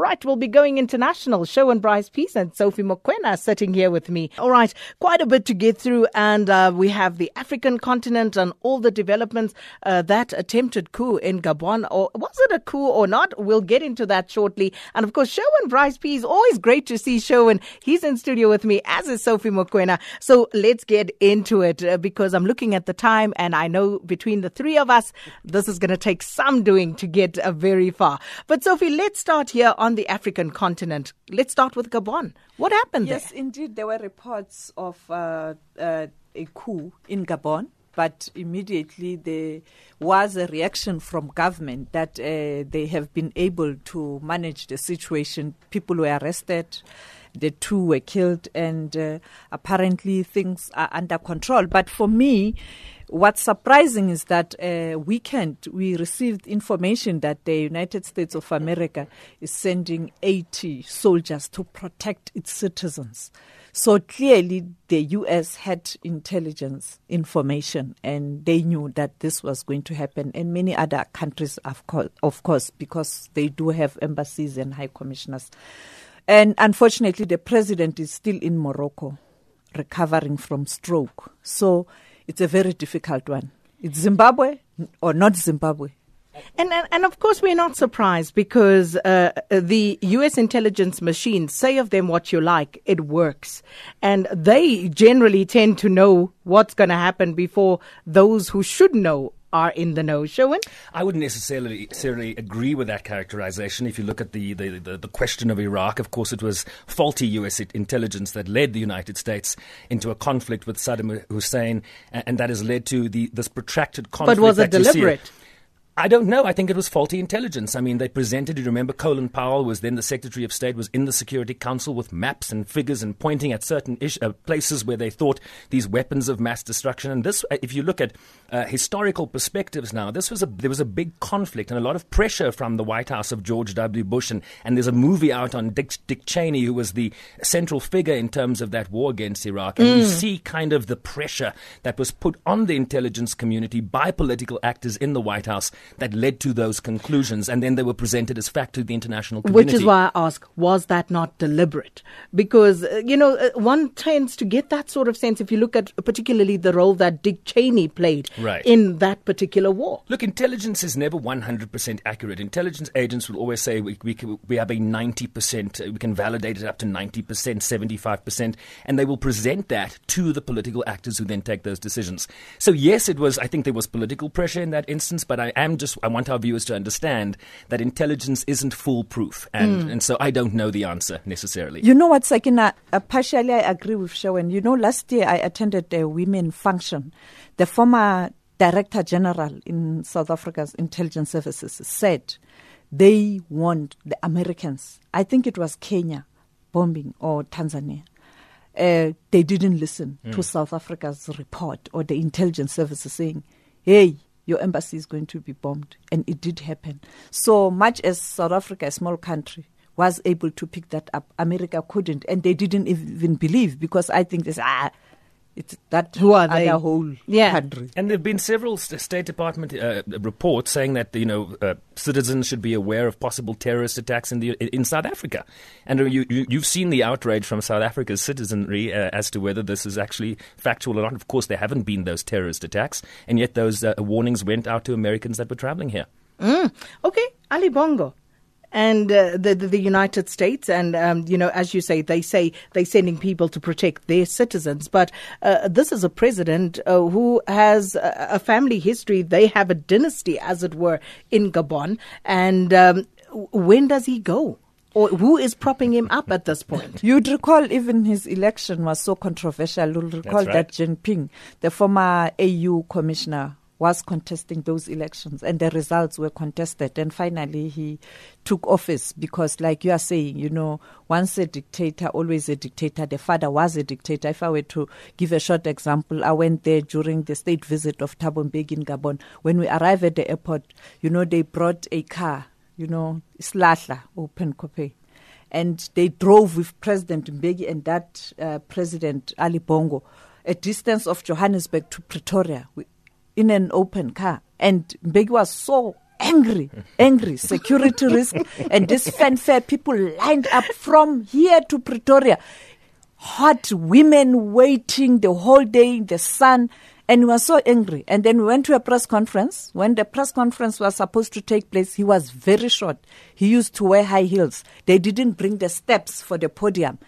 Right, we'll be going international. Sherwin Bryce Pease and Sophie Mokoena sitting here with me. All right, quite a bit to get through, and uh, we have the African continent and all the developments. Uh, that attempted coup in Gabon, or was it a coup or not? We'll get into that shortly. And of course, Show and Bryce Pease, always great to see Sherwin He's in studio with me, as is Sophie Mokoena. So let's get into it uh, because I'm looking at the time, and I know between the three of us, this is going to take some doing to get uh, very far. But Sophie, let's start here on the African continent. Let's start with Gabon. What happened yes, there? indeed, there were reports of uh, uh, a coup in Gabon. But immediately there was a reaction from government that uh, they have been able to manage the situation. People were arrested, the two were killed, and uh, apparently things are under control. But for me, What's surprising is that uh, weekend we received information that the United States of America is sending 80 soldiers to protect its citizens. So clearly, the US had intelligence information and they knew that this was going to happen, and many other countries, of course, of course because they do have embassies and high commissioners. And unfortunately, the president is still in Morocco recovering from stroke. So it's a very difficult one. It's Zimbabwe or not Zimbabwe. And, and, and of course we're not surprised because uh, the U.S. intelligence machines say of them what you like, it works, and they generally tend to know what's going to happen before those who should know are in the know. Sherwin? I wouldn't necessarily, necessarily agree with that characterization. If you look at the, the, the, the, question of Iraq, of course, it was faulty U.S. intelligence that led the United States into a conflict with Saddam Hussein, and, and that has led to the, this protracted conflict. But was it deliberate? I don't know. I think it was faulty intelligence. I mean, they presented, you remember Colin Powell was then the Secretary of State, was in the Security Council with maps and figures and pointing at certain ish, uh, places where they thought these weapons of mass destruction. And this, uh, if you look at uh, historical perspectives now, this was a, there was a big conflict and a lot of pressure from the White House of George W. Bush. And, and there's a movie out on Dick, Dick Cheney, who was the central figure in terms of that war against Iraq. And mm. you see kind of the pressure that was put on the intelligence community by political actors in the White House that led to those conclusions, and then they were presented as fact to the international community. Which is why I ask, was that not deliberate? Because, uh, you know, uh, one tends to get that sort of sense if you look at particularly the role that Dick Cheney played right. in that particular war. Look, intelligence is never 100% accurate. Intelligence agents will always say we, we, we have a 90%, uh, we can validate it up to 90%, 75%, and they will present that to the political actors who then take those decisions. So, yes, it was, I think there was political pressure in that instance, but I am just, I want our viewers to understand that intelligence isn't foolproof. And, mm. and so I don't know the answer necessarily. You know what, Sakina? Uh, partially I agree with Sherwin. You know, last year I attended a women function. The former Director General in South Africa's intelligence services said they want the Americans, I think it was Kenya bombing or Tanzania. Uh, they didn't listen mm. to South Africa's report or the intelligence services saying, hey, your embassy is going to be bombed. And it did happen. So much as South Africa, a small country, was able to pick that up, America couldn't. And they didn't even believe because I think this, ah, it's that who are they? whole yeah. country. And there have been several State Department uh, reports saying that you know uh, citizens should be aware of possible terrorist attacks in the in South Africa. And uh, you, you have seen the outrage from South Africa's citizenry uh, as to whether this is actually factual or not. Of course, there haven't been those terrorist attacks, and yet those uh, warnings went out to Americans that were traveling here. Mm. Okay, Ali Bongo and uh, the, the United States, and um, you know, as you say, they say they're sending people to protect their citizens. But uh, this is a president uh, who has a family history. They have a dynasty, as it were, in Gabon. And um, when does he go? Or who is propping him up at this point? You'd recall even his election was so controversial. You'll recall right. that Jean Ping, the former AU commissioner was contesting those elections and the results were contested. And finally he took office because like you are saying you know once a dictator always a dictator the father was a dictator. If i were to give a short example i went there during the state visit of Thabo Mbeki in Gabon. When we arrived at the airport you know they brought a car you know slashla open coupe and they drove with president Mbeki and that uh, president Ali Bongo a distance of Johannesburg to Pretoria in an open car. And Mbeki was so angry, angry security risk, and this fanfare. People lined up from here to Pretoria, hot women waiting the whole day in the sun. And he was so angry. And then we went to a press conference. When the press conference was supposed to take place, he was very short. He used to wear high heels. They didn't bring the steps for the podium.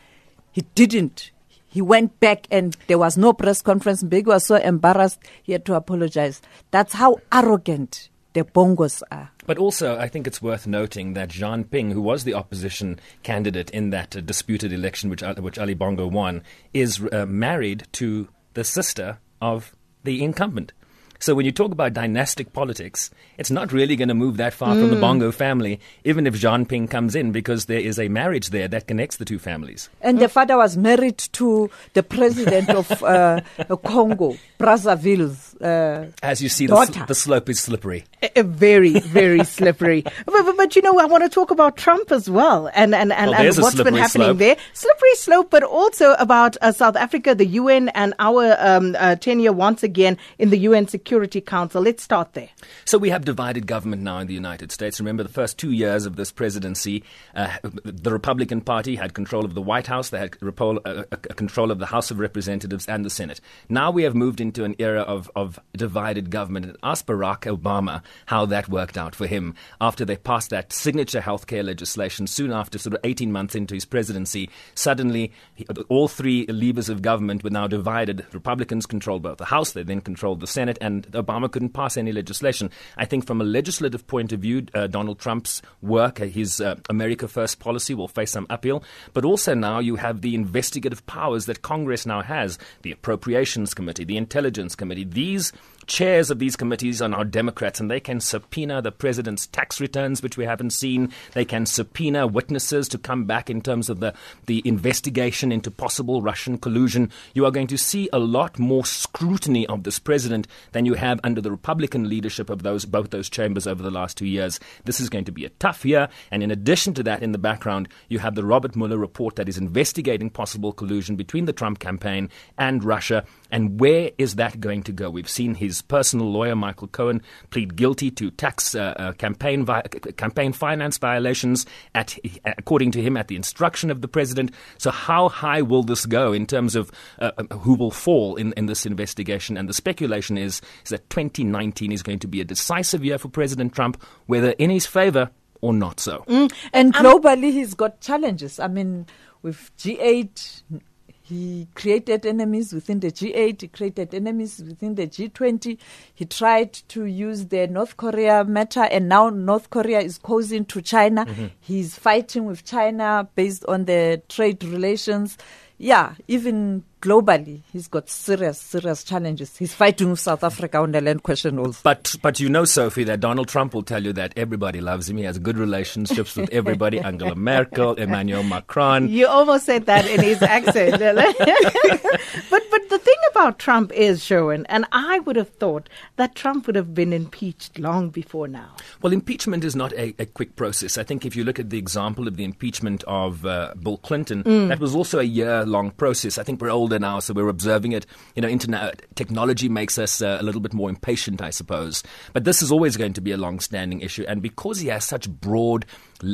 He didn't. He went back and there was no press conference. Mbeki was so embarrassed, he had to apologize. That's how arrogant the Bongos are. But also, I think it's worth noting that Jean Ping, who was the opposition candidate in that uh, disputed election which, uh, which Ali Bongo won, is uh, married to the sister of the incumbent. So when you talk about dynastic politics, it's not really going to move that far mm. from the hmm. Bongo family, even if Jean Ping comes in, because there is a marriage there that connects the two families. And the father was married to the president of uh, Congo, Brazzaville's uh, As you see, the, the, slope is slippery. very, very slippery. But, but, but, you know, I want to talk about Trump as well and, and, and, well, and what's been happening slope. there. Slippery slope, but also about uh, South Africa, the UN, and our um, uh, tenure once again in the UN Security Council. Let's start there. So we have divided government now in the United States. Remember, the first two years of this presidency, uh, the Republican Party had control of the White House, they had uh, control of the House of Representatives and the Senate. Now we have moved into an era of, of divided government. And ask Barack Obama how that worked out for him after they passed that signature healthcare legislation soon after, sort of 18 months into his presidency. Suddenly, he, all three levers of government were now divided. Republicans controlled both the House, they then controlled the Senate, and Obama couldn't pass any legislation. I think from a legislative point of view, uh, Donald Trump's work, uh, his uh, America First policy will face some uphill. But also now you have the investigative powers that Congress now has the Appropriations Committee, the Intelligence Committee. These is chairs of these committees are now Democrats, and they can subpoena the president's tax returns, which we haven't seen. They can subpoena witnesses to come back in terms of the, the investigation into possible Russian collusion. You are going to see a lot more scrutiny of this president than you have under the Republican leadership of those both those chambers over the last two years. This is going to be a tough year, and in addition to that, in the background, you have the Robert Mueller report that is investigating possible collusion between the Trump campaign and Russia. And where is that going to go? We've seen his personal lawyer, Michael Cohen, plead guilty to tax uh, uh, campaign vi- campaign finance violations, at, according to him, at the instruction of the president. So, how high will this go in terms of uh, uh who will fall in, in this investigation? And the speculation is, is that 2019 is going to be a decisive year for President Trump, whether in his favor or not so. Mm. And um, globally, um, he's got challenges. I mean, with G8 he created enemies within the G8, he created enemies within the G20. He tried to use the North Korea matter, and now North Korea is causing to China. Mm-hmm. He's fighting with China based on the trade relations. Yeah, even globally, he's got serious, serious challenges. He's fighting with South Africa on the land question also. But, but you know, Sophie, that Donald Trump will tell you that everybody loves him. He has good relationships with everybody. Angela Merkel, Emmanuel Macron. You almost said that in his accent. but, but the thing about Trump is, Sherwin, and I would have thought that Trump would have been impeached long before now. Well, impeachment is not a, a quick process. I think if you look at the example of the impeachment of uh, Bill Clinton, mm. that was also a year long process. I think we're old older now, so we're observing it. You know, internet technology makes us uh, a little bit more impatient, I suppose. But this is always going to be a long-standing issue, and because he has such broad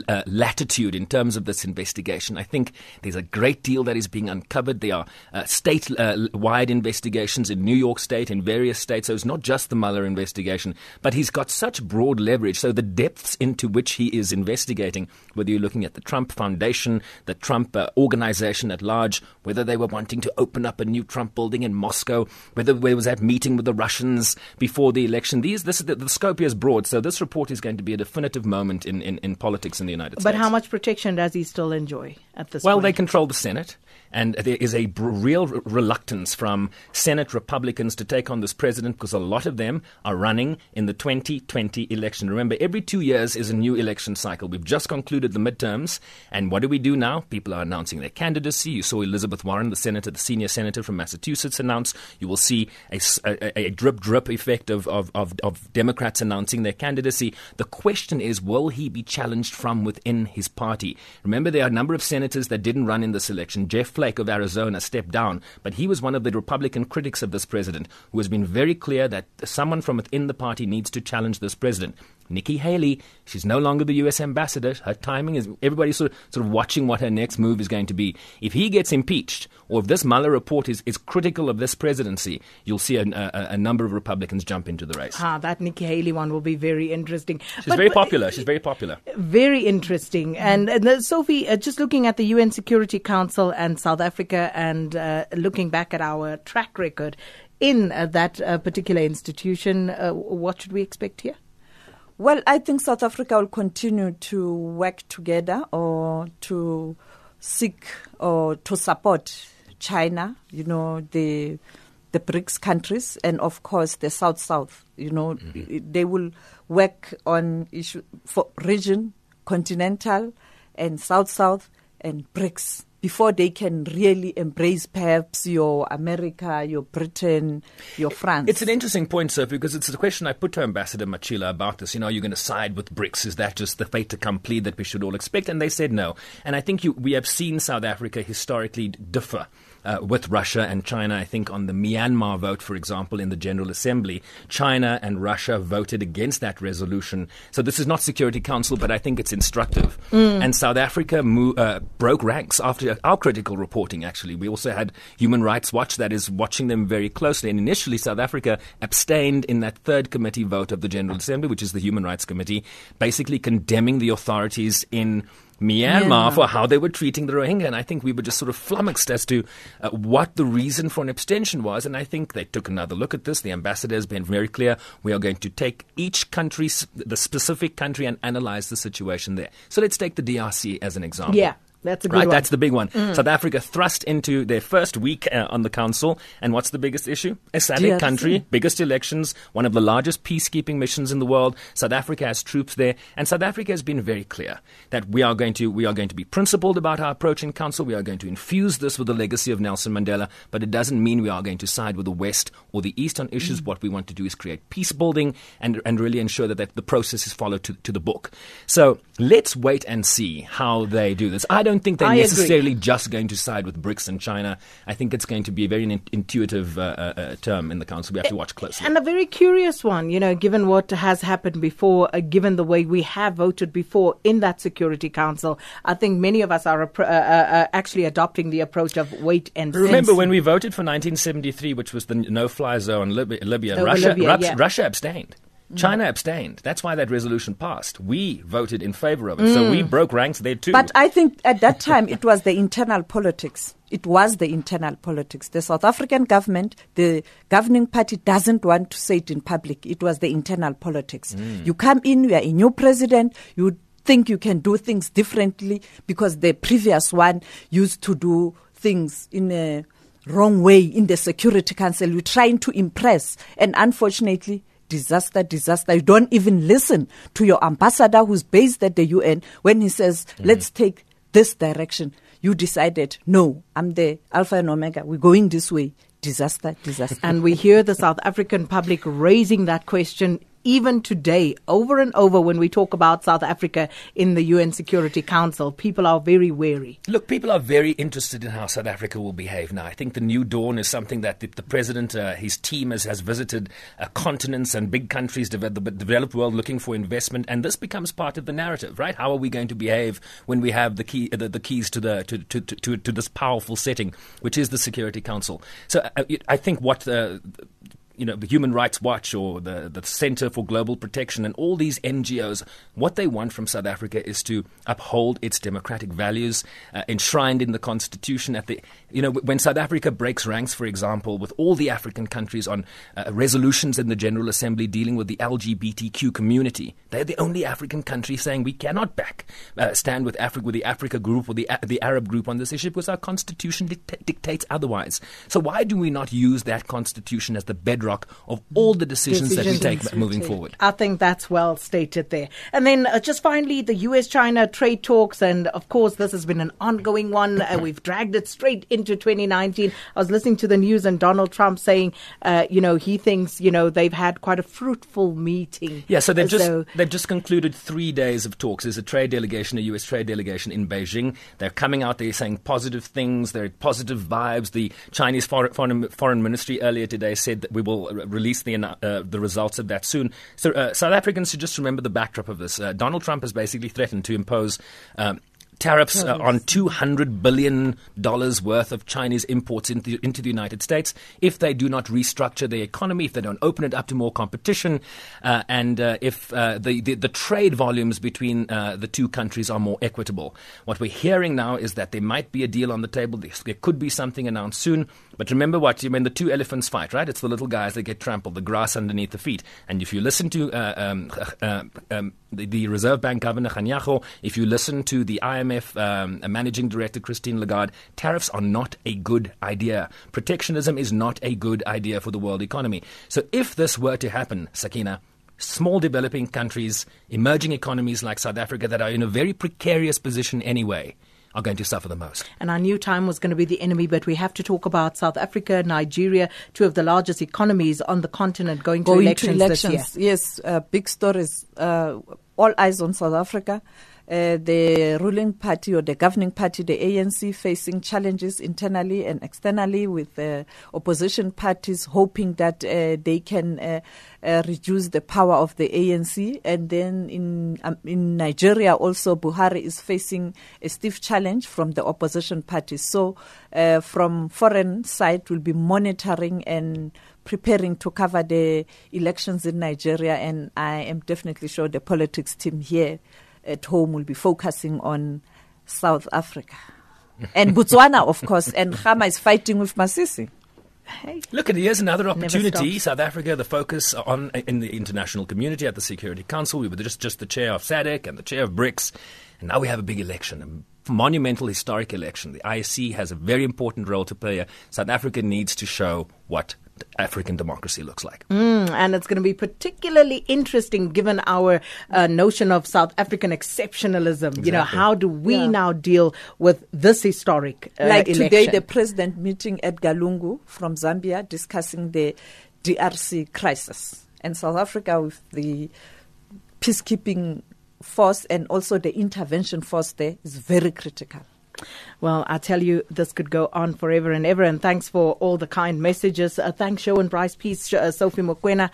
uh, latitude in terms of this investigation. I think there's a great deal that is being uncovered. There are uh, state uh, investigations in New York State, in various states. So it's not just the Mueller investigation, but he's got such broad leverage. So the depths into which he is investigating, whether you're looking at the Trump Foundation, the Trump uh, organization at large, whether they were wanting to open up a new Trump building in Moscow, whether there was that meeting with the Russians before the election. These, this, the, the scope here is broad. So this report is going to be a definitive moment in, in, in politics politics in the United but States. But how much protection does he still enjoy at this well, point? they control the Senate. And there is a real r- reluctance from Senate Republicans to take on this president because a lot of them are running in the 2020 election. Remember, every two years is a new election cycle. We've just concluded the midterms. And what do we do now? People are announcing their candidacy. You saw Elizabeth Warren, the senator, the senior senator from Massachusetts, announce. You will see a, a, a drip drip effect of, of, of, of Democrats announcing their candidacy. The question is, will he be challenged from within his party? Remember, there are a number of senators that didn't run in this election. Jeff Flake of Arizona stepped down, but he was one of the Republican critics of this president who has been very clear that someone from within the party needs to challenge this president. Nikki Haley, she's no longer the U.S. ambassador. Her timing is everybody's sort of, sort of watching what her next move is going to be. If he gets impeached, or if this Mueller report is, is critical of this presidency, you'll see a, a, a number of Republicans jump into the race. Ah, that Nikki Haley one will be very interesting. She's but, very popular. She's very popular. Very interesting. And, and uh, Sophie, uh, just looking at the UN Security Council and South Africa, and uh, looking back at our track record in uh, that uh, particular institution, uh, what should we expect here? Well, I think South Africa will continue to work together or to seek or to support China, you know, the the BRICS countries and of course the South South. You know, mm-hmm. they will work on issue for region, continental and South South and BRICS before they can really embrace perhaps your America, your Britain, your France. It's an interesting point, sir, because it's the question I put to Ambassador Matjila about this. You know, are you going to side with BRICS? Is that just the fait accompli that we should all expect? And they said no. And I think you, we have seen South Africa historically differ uh, with Russia and China. I think on the Myanmar vote, for example, in the General Assembly, China and Russia voted against that resolution. So this is not Security Council, but I think it's instructive. Mm. And South Africa mo- uh, broke ranks after our critical reporting, actually. We also had Human Rights Watch that is watching them very closely. And initially, South Africa abstained in that third committee vote of the General Assembly, which is the Human Rights Committee, basically condemning the authorities in Myanmar, for how they were treating the Rohingya. And I think we were just sort of flummoxed as to uh, what the reason for an abstention was. And I think they took another look at this. The ambassador has been very clear. We are going to take each country, the specific country, and analyze the situation there. So let's take the DRC as an example. Yeah. That's a good right. One. That's the big one. Mm. South Africa thrust into their first week uh, on the council, and what's the biggest issue? A SADC country, biggest elections, one of the largest peacekeeping missions in the world. South Africa has troops there, and South Africa has been very clear that we are going to we are going to be principled about our approach in council. We are going to infuse this with the legacy of Nelson Mandela, but it doesn't mean we are going to side with the West or the East on issues. Mm. What we want to do is create peace building and and really ensure that, that the process is followed to, to the book. So let's wait and see how they do this. I don't think they I necessarily agree. just going to side with BRICS and China. I think it's going to be a very in- intuitive uh, uh, uh, term in the council. We have to watch closely. And a very curious one, you know, given what has happened before, uh, given the way we have voted before in that Security Council. I think many of us are uh, uh, actually adopting the approach of wait and see. Remember when we voted for 1973, which was the no-fly zone Libya, Libya Russia, Libya, yeah. Russia abstained. China abstained. That's why that resolution passed. We voted in favor of it. Mm. So we broke ranks there too. But I think at that time it was the internal politics. It was the internal politics. The South African government, the governing party doesn't want to say it in public. It was the internal politics. Mm. You come in, you are a new president, you think you can do things differently because the previous one used to do things in a wrong way in the Security Council. You're trying to impress. And unfortunately, disaster, disaster. You don't even listen to your ambassador who's based at the UN when he says, mm-hmm. let's take this direction. You decided, no, I'm the Alpha and Omega. We're going this way. Disaster, disaster. And we hear the South African public raising that question even today, over and over, when we talk about South Africa in the UN Security Council, people are very wary. Look, people are very interested in how South Africa will behave now. I think the new dawn is something that the, the president, uh, his team has, has visited uh, continents and big countries, the developed world, looking for investment, and this becomes part of the narrative, right? How are we going to behave when we have the key, the, the keys to the to, to, to, to, this powerful setting, which is the Security Council? So uh, I think what uh, you know, the Human Rights Watch or the, the Center for Global Protection and all these NGOs, what they want from South Africa is to uphold its democratic values uh, enshrined in the Constitution. At the, you know, when South Africa breaks ranks, for example, with all the African countries on uh, resolutions in the General Assembly dealing with the LGBTQ community, they're the only African country saying we cannot back uh, stand with Africa, with the Africa group or the the Arab group on this issue because our Constitution dict- dictates otherwise. So why do we not use that Constitution as the bedrock? of all the decisions, decisions that we take moving forward. I think that's well stated there. And then uh, just finally, the US China trade talks. And of course, this has been an ongoing one. Uh, we've dragged it straight into 2019. I was listening to the news and Donald Trump saying, uh, you know, he thinks, you know, they've had quite a fruitful meeting. Yeah, so they've just, they've just concluded three days of talks. There's a trade delegation, a US trade delegation in Beijing. They're coming out there saying positive things. They're positive vibes. The Chinese foreign, foreign, foreign ministry earlier today said that we will will release the uh, the results of that soon. So uh, South Africans should just remember the backdrop of this. Uh, Donald Trump has basically threatened to impose. Um, tariffs uh, on $200 billion worth of Chinese imports into, into the United States if they do not restructure the economy, if they don't open it up to more competition, uh, and uh, if uh, the, the, the, trade volumes between uh, the two countries are more equitable. What we're hearing now is that there might be a deal on the table. There could be something announced soon. But remember what you mean the two elephants fight, right? It's the little guys that get trampled, the grass underneath the feet. And if you listen to uh, um, um, the, Reserve Bank Governor Kganyago, if you listen to the IMF um, Managing Director Christine Lagarde, tariffs are not a good idea. Protectionism is not a good idea for the world economy. So if this were to happen, Sakina, small developing countries, emerging economies like South Africa that are in a very precarious position anyway, are going to suffer the most. And I knew time was going to be the enemy, but we have to talk about South Africa, Nigeria, two of the largest economies on the continent going, going to elections, to elections this year. Yes, uh, big stories. Uh, all eyes on South Africa. Uh, the ruling party or the governing party, the ANC, facing challenges internally and externally with the opposition parties hoping that uh, they can uh, uh reduce the power of the ANC. And then in um, in Nigeria also, Buhari is facing a stiff challenge from the opposition parties. So uh, from foreign side, we'll be monitoring and preparing to cover the elections in Nigeria, and I am definitely sure the politics team here at home will be focusing on South Africa. and Botswana, of course, and Khama is fighting with Masisi. Hey. Look, and here's another opportunity. South Africa, the focus on in the international community at the Security Council. We were just, just the chair of SADC and the chair of BRICS, and now we have a big election, a monumental historic election. The ISC has a very important role to play. South Africa needs to show what African democracy looks like. Mm, and it's going to be particularly interesting given our uh, notion of South African exceptionalism. Exactly. You know, how do we yeah. now deal with this historic uh, Like election? today, the president meeting Edgar Lungu from Zambia discussing the DRC crisis. And South Africa with the peacekeeping force and also the intervention force there is very critical. Well, I tell you, this could go on forever and ever. And thanks for all the kind messages. Uh, thanks, Sherwin Bryce Pease, uh, Sophie Mokoena.